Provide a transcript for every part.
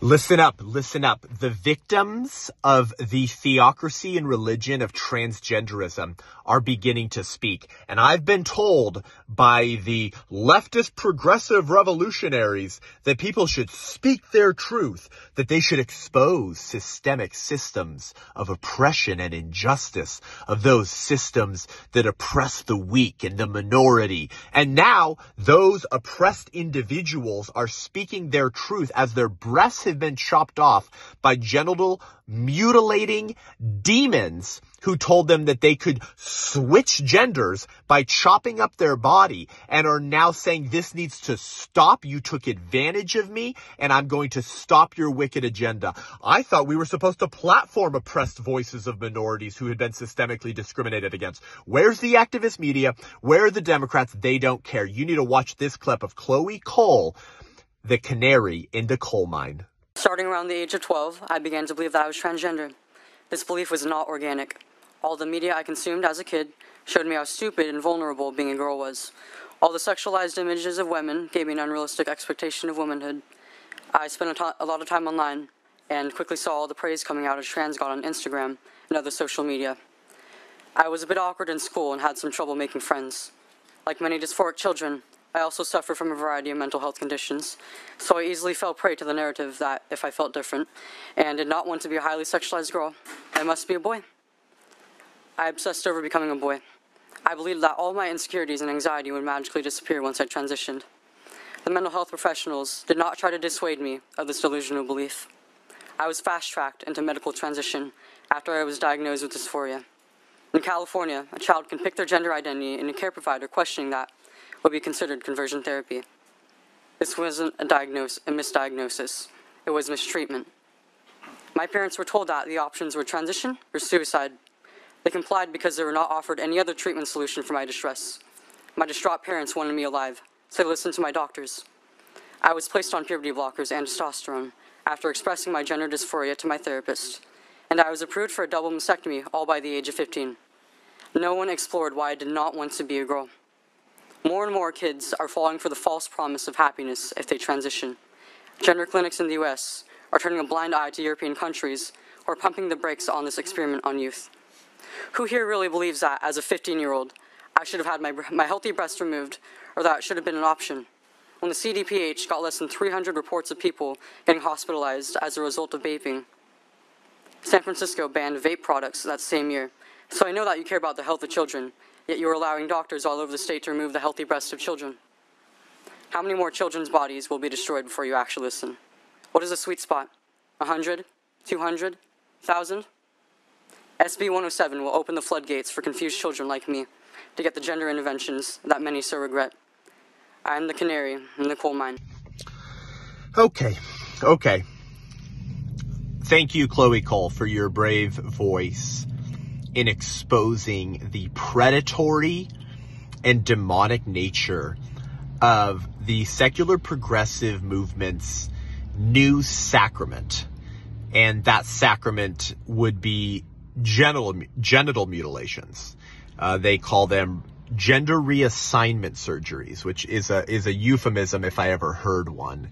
Listen up, listen up. The victims of the theocracy and religion of transgenderism are beginning to speak. And I've been told by the leftist progressive revolutionaries that people should speak their truth, that they should expose systemic systems of oppression and injustice, of those systems that oppress the weak and the minority. And now those oppressed individuals are speaking their truth as their breasts have been chopped off by genital mutilating demons who told them that they could switch genders by chopping up their body and are now saying this needs to stop. You took advantage of me and I'm going to stop your wicked agenda. I thought we were supposed to platform oppressed voices of minorities who had been systemically discriminated against. Where's the activist media? Where are the Democrats? They don't care. You need to watch this clip of Chloe Cole, the canary in the coal mine. Starting around the age of 12, I began to believe that I was transgender. This belief was not organic. All the media I consumed as a kid showed me how stupid and vulnerable being a girl was. All the sexualized images of women gave me an unrealistic expectation of womanhood. I spent a, a lot of time online and quickly saw all the praise coming out of trans god on Instagram and other social media. I was a bit awkward in school and had some trouble making friends. Like many dysphoric children, I also suffer from a variety of mental health conditions, so I easily fell prey to the narrative that if I felt different and did not want to be a highly sexualized girl, I must be a boy. I obsessed over becoming a boy. I believed that all my insecurities and anxiety would magically disappear once I transitioned. The mental health professionals did not try to dissuade me of this delusional belief. I was fast tracked into medical transition after I was diagnosed with dysphoria. In California, a child can pick their gender identity and a care provider questioning that would be considered conversion therapy. This wasn't a, diagnose, a misdiagnosis, it was mistreatment. My parents were told that the options were transition or suicide. They complied because they were not offered any other treatment solution for my distress. My distraught parents wanted me alive, so they listened to my doctors. I was placed on puberty blockers and testosterone after expressing my gender dysphoria to my therapist, and I was approved for a double mastectomy all by the age of 15. No one explored why I did not want to be a girl. More and more kids are falling for the false promise of happiness if they transition. Gender clinics in the US are turning a blind eye to European countries or pumping the brakes on this experiment on youth. Who here really believes that, as a 15 year old, I should have had my, my healthy breast removed, or that it should have been an option? When the CDPH got less than 300 reports of people getting hospitalized as a result of vaping. San Francisco banned vape products that same year. So I know that you care about the health of children, yet you are allowing doctors all over the state to remove the healthy breasts of children. How many more children's bodies will be destroyed before you actually listen? What is the sweet spot? 100? 200? 1,000? SB 107 will open the floodgates for confused children like me to get the gender interventions that many so regret. I am the canary in the coal mine. Okay, okay. Thank you, Chloe Cole, for your brave voice in exposing the predatory and demonic nature of the secular progressive movement's new sacrament. And that sacrament would be genital, genital mutilations. Uh, they call them gender reassignment surgeries, which is a, is a euphemism if I ever heard one.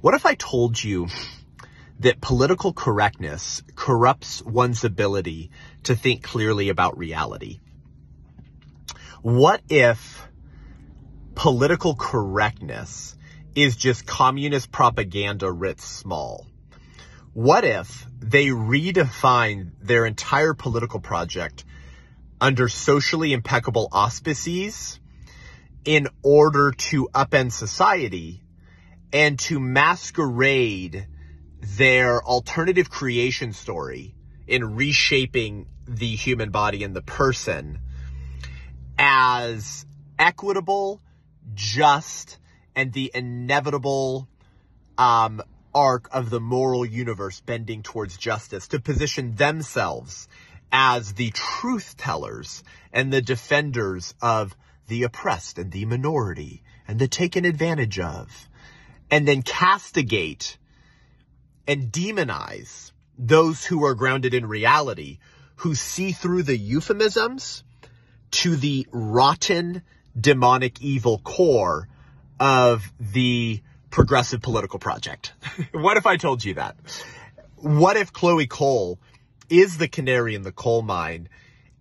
What if I told you that political correctness corrupts one's ability to think clearly about reality. What if political correctness is just communist propaganda writ small? What if they redefine their entire political project under socially impeccable auspices in order to upend society and to masquerade their alternative creation story in reshaping the human body and the person as equitable, just, and the inevitable um, arc of the moral universe bending towards justice to position themselves as the truth tellers and the defenders of the oppressed and the minority and the taken advantage of, and then castigate and demonize those who are grounded in reality, who see through the euphemisms to the rotten, demonic, evil core of the progressive political project. what if I told you that? What if Chloe Cole is the canary in the coal mine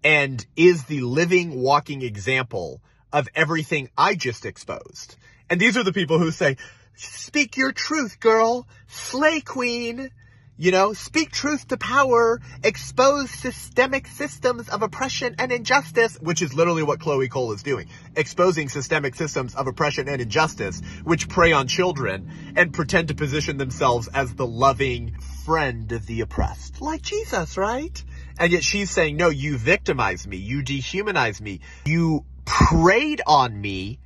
and is the living, walking example of everything I just exposed? And these are the people who say, speak your truth, girl, slay queen. You know, speak truth to power, expose systemic systems of oppression and injustice, which is literally what Chloe Cole is doing. Exposing systemic systems of oppression and injustice, which prey on children and pretend to position themselves as the loving friend of the oppressed. Like Jesus, right? And yet she's saying, no, you victimized me. You dehumanized me. You preyed on me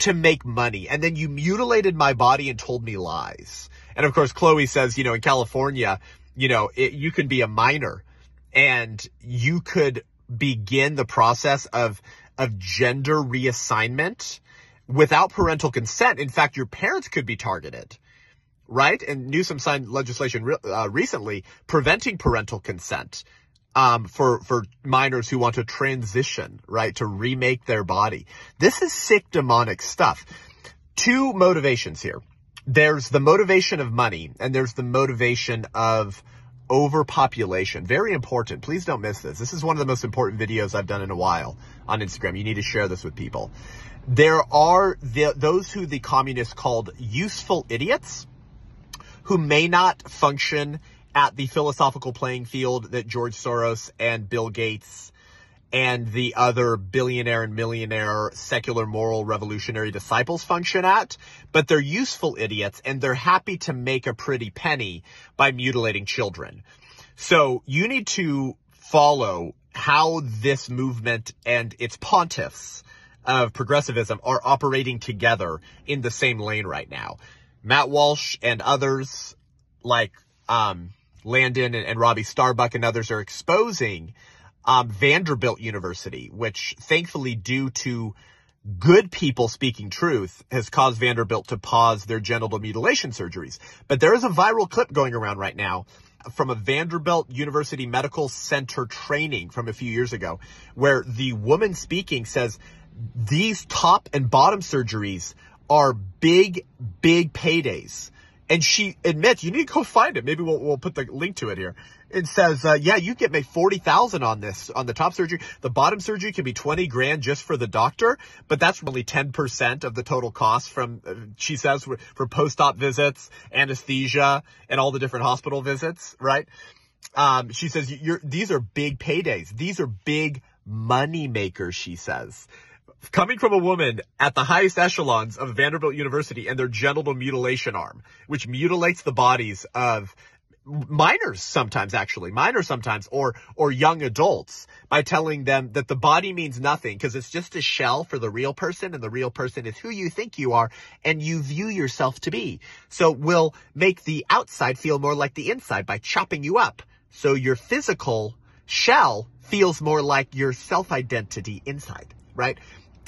to make money. And then you mutilated my body and told me lies. And of course, Chloe says, you know, in California, you know, it, you can be a minor and you could begin the process of, of gender reassignment without parental consent. In fact, your parents could be targeted, right? And Newsom signed legislation re- uh, recently preventing parental consent. Um, for, for minors who want to transition, right, to remake their body. This is sick demonic stuff. Two motivations here there's the motivation of money and there's the motivation of overpopulation. Very important. Please don't miss this. This is one of the most important videos I've done in a while on Instagram. You need to share this with people. There are the, those who the communists called useful idiots who may not function at the philosophical playing field that George Soros and Bill Gates and the other billionaire and millionaire secular moral revolutionary disciples function at, but they're useful idiots and they're happy to make a pretty penny by mutilating children. So you need to follow how this movement and its pontiffs of progressivism are operating together in the same lane right now. Matt Walsh and others like um, Landon and, and Robbie Starbuck and others are exposing um, Vanderbilt University, which thankfully due to good people speaking truth has caused Vanderbilt to pause their genital mutilation surgeries. But there is a viral clip going around right now from a Vanderbilt University Medical Center training from a few years ago where the woman speaking says these top and bottom surgeries are big, big paydays. And she admits, you need to go find it. Maybe we'll, we'll put the link to it here. It says, uh, yeah, you get make 40,000 on this, on the top surgery. The bottom surgery can be 20 grand just for the doctor, but that's only 10% of the total cost from, uh, she says, for post-op visits, anesthesia, and all the different hospital visits, right? Um, she says, these are big paydays. These are big money makers, she says coming from a woman at the highest echelons of Vanderbilt University and their genital mutilation arm, which mutilates the bodies of minors sometimes actually minors sometimes or or young adults by telling them that the body means nothing because it's just a shell for the real person and the real person is who you think you are and you view yourself to be. So we'll make the outside feel more like the inside by chopping you up. So your physical shell feels more like your self identity inside right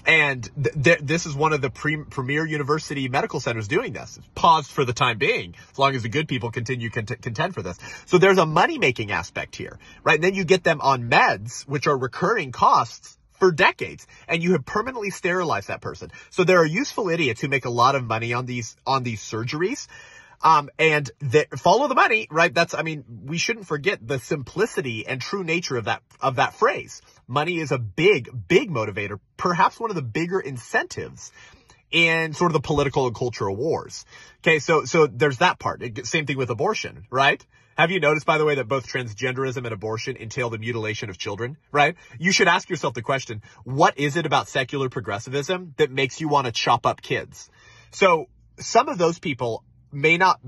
and th- th- this is one of the pre- premier university medical centers doing this. It's paused for the time being, as long as the good people continue cont- contend for this. So there's a money making aspect here, right? And then you get them on meds, which are recurring costs for decades and you have permanently sterilized that person. So there are useful idiots who make a lot of money on these, on these surgeries. Um, and follow the money, right? That's, I mean, we shouldn't forget the simplicity and true nature of that, of that phrase. Money is a big, big motivator, perhaps one of the bigger incentives in sort of the political and cultural wars. Okay. So, so there's that part. Same thing with abortion, right? Have you noticed, by the way, that both transgenderism and abortion entail the mutilation of children, right? You should ask yourself the question, what is it about secular progressivism that makes you want to chop up kids? So some of those people may not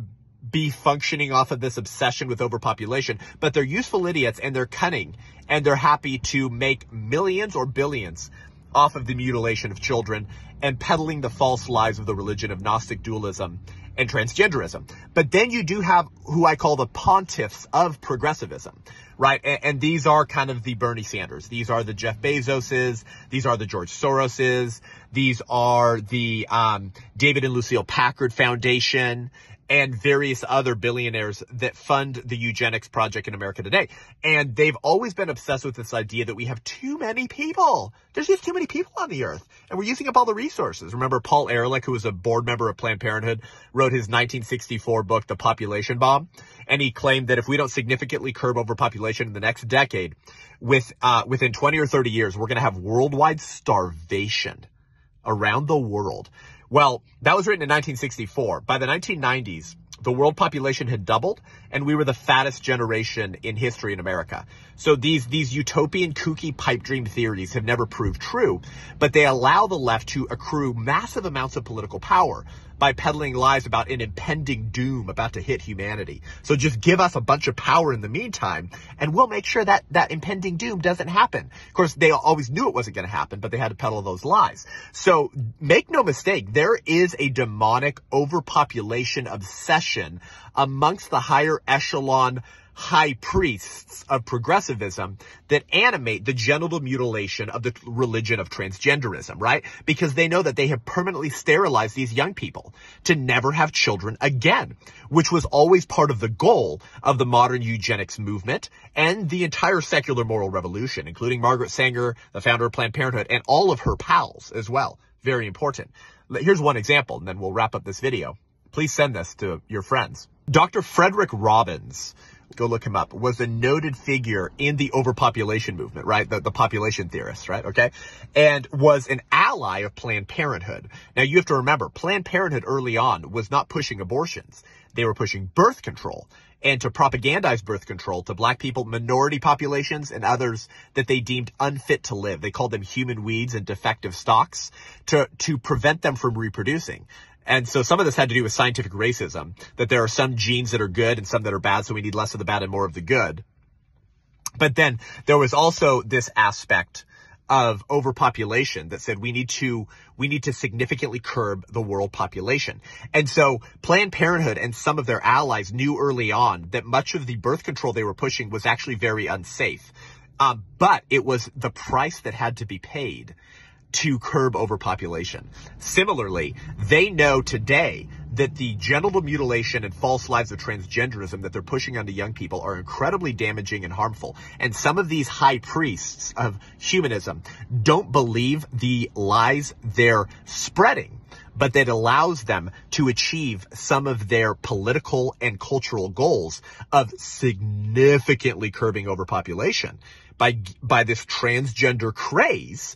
be functioning off of this obsession with overpopulation, but they're useful idiots and they're cunning and they're happy to make millions or billions off of the mutilation of children and peddling the false lies of the religion of Gnostic dualism and transgenderism. But then you do have who I call the pontiffs of progressivism, right? And, and, these are kind of the Bernie Sanders. These are the Jeff Bezoses. These are the George Soroses. These are the um, David and Lucille Packard Foundation and various other billionaires that fund the eugenics project in America today. And they've always been obsessed with this idea that we have too many people. There's just too many people on the earth and we're using up all the resources. Remember Paul Ehrlich, who was a board member of Planned Parenthood, wrote his 1964 book, The Population Bomb. And he claimed that if we don't significantly curb overpopulation in the next decade, with, uh, within 20 or 30 years, we're going to have worldwide starvation around the world. Well, that was written in 1964. By the 1990s, the world population had doubled and we were the fattest generation in history in America. So these, these utopian kooky pipe dream theories have never proved true, but they allow the left to accrue massive amounts of political power by peddling lies about an impending doom about to hit humanity. So just give us a bunch of power in the meantime and we'll make sure that that impending doom doesn't happen. Of course, they always knew it wasn't going to happen, but they had to peddle those lies. So make no mistake, there is a demonic overpopulation obsession amongst the higher echelon high priests of progressivism that animate the genital mutilation of the religion of transgenderism, right? Because they know that they have permanently sterilized these young people to never have children again, which was always part of the goal of the modern eugenics movement and the entire secular moral revolution, including Margaret Sanger, the founder of Planned Parenthood, and all of her pals as well. Very important. Here's one example, and then we'll wrap up this video. Please send this to your friends. Dr. Frederick Robbins go look him up, was a noted figure in the overpopulation movement, right? The, the population theorist, right? Okay. And was an ally of Planned Parenthood. Now you have to remember, Planned Parenthood early on was not pushing abortions. They were pushing birth control and to propagandize birth control to black people, minority populations, and others that they deemed unfit to live. They called them human weeds and defective stocks to, to prevent them from reproducing. And so some of this had to do with scientific racism, that there are some genes that are good and some that are bad, so we need less of the bad and more of the good. But then there was also this aspect of overpopulation that said we need to we need to significantly curb the world population. And so Planned Parenthood and some of their allies knew early on that much of the birth control they were pushing was actually very unsafe. Um, but it was the price that had to be paid to curb overpopulation. Similarly, they know today that the genital mutilation and false lives of transgenderism that they're pushing onto young people are incredibly damaging and harmful. And some of these high priests of humanism don't believe the lies they're spreading, but that allows them to achieve some of their political and cultural goals of significantly curbing overpopulation by, by this transgender craze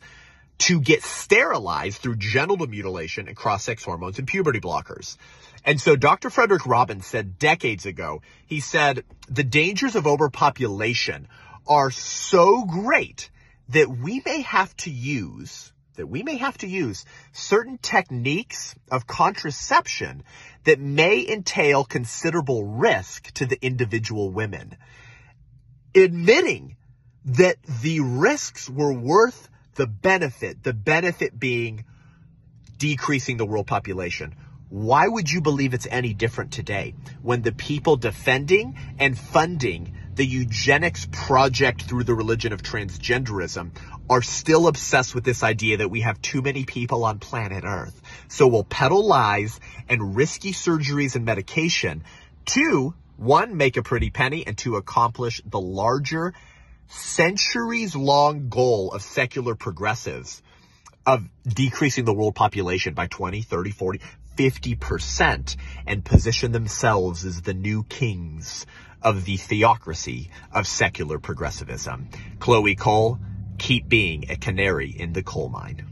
to get sterilized through genital mutilation and cross-sex hormones and puberty blockers. And so Dr. Frederick Robbins said decades ago, he said, the dangers of overpopulation are so great that we may have to use, that we may have to use certain techniques of contraception that may entail considerable risk to the individual women. Admitting that the risks were worth the benefit, the benefit being decreasing the world population. Why would you believe it's any different today when the people defending and funding the eugenics project through the religion of transgenderism are still obsessed with this idea that we have too many people on planet Earth. So we'll peddle lies and risky surgeries and medication to one, make a pretty penny and to accomplish the larger centuries long goal of secular progressives of decreasing the world population by 20, 30, 40, 50% and position themselves as the new kings of the theocracy of secular progressivism. Chloe Cole, keep being a canary in the coal mine.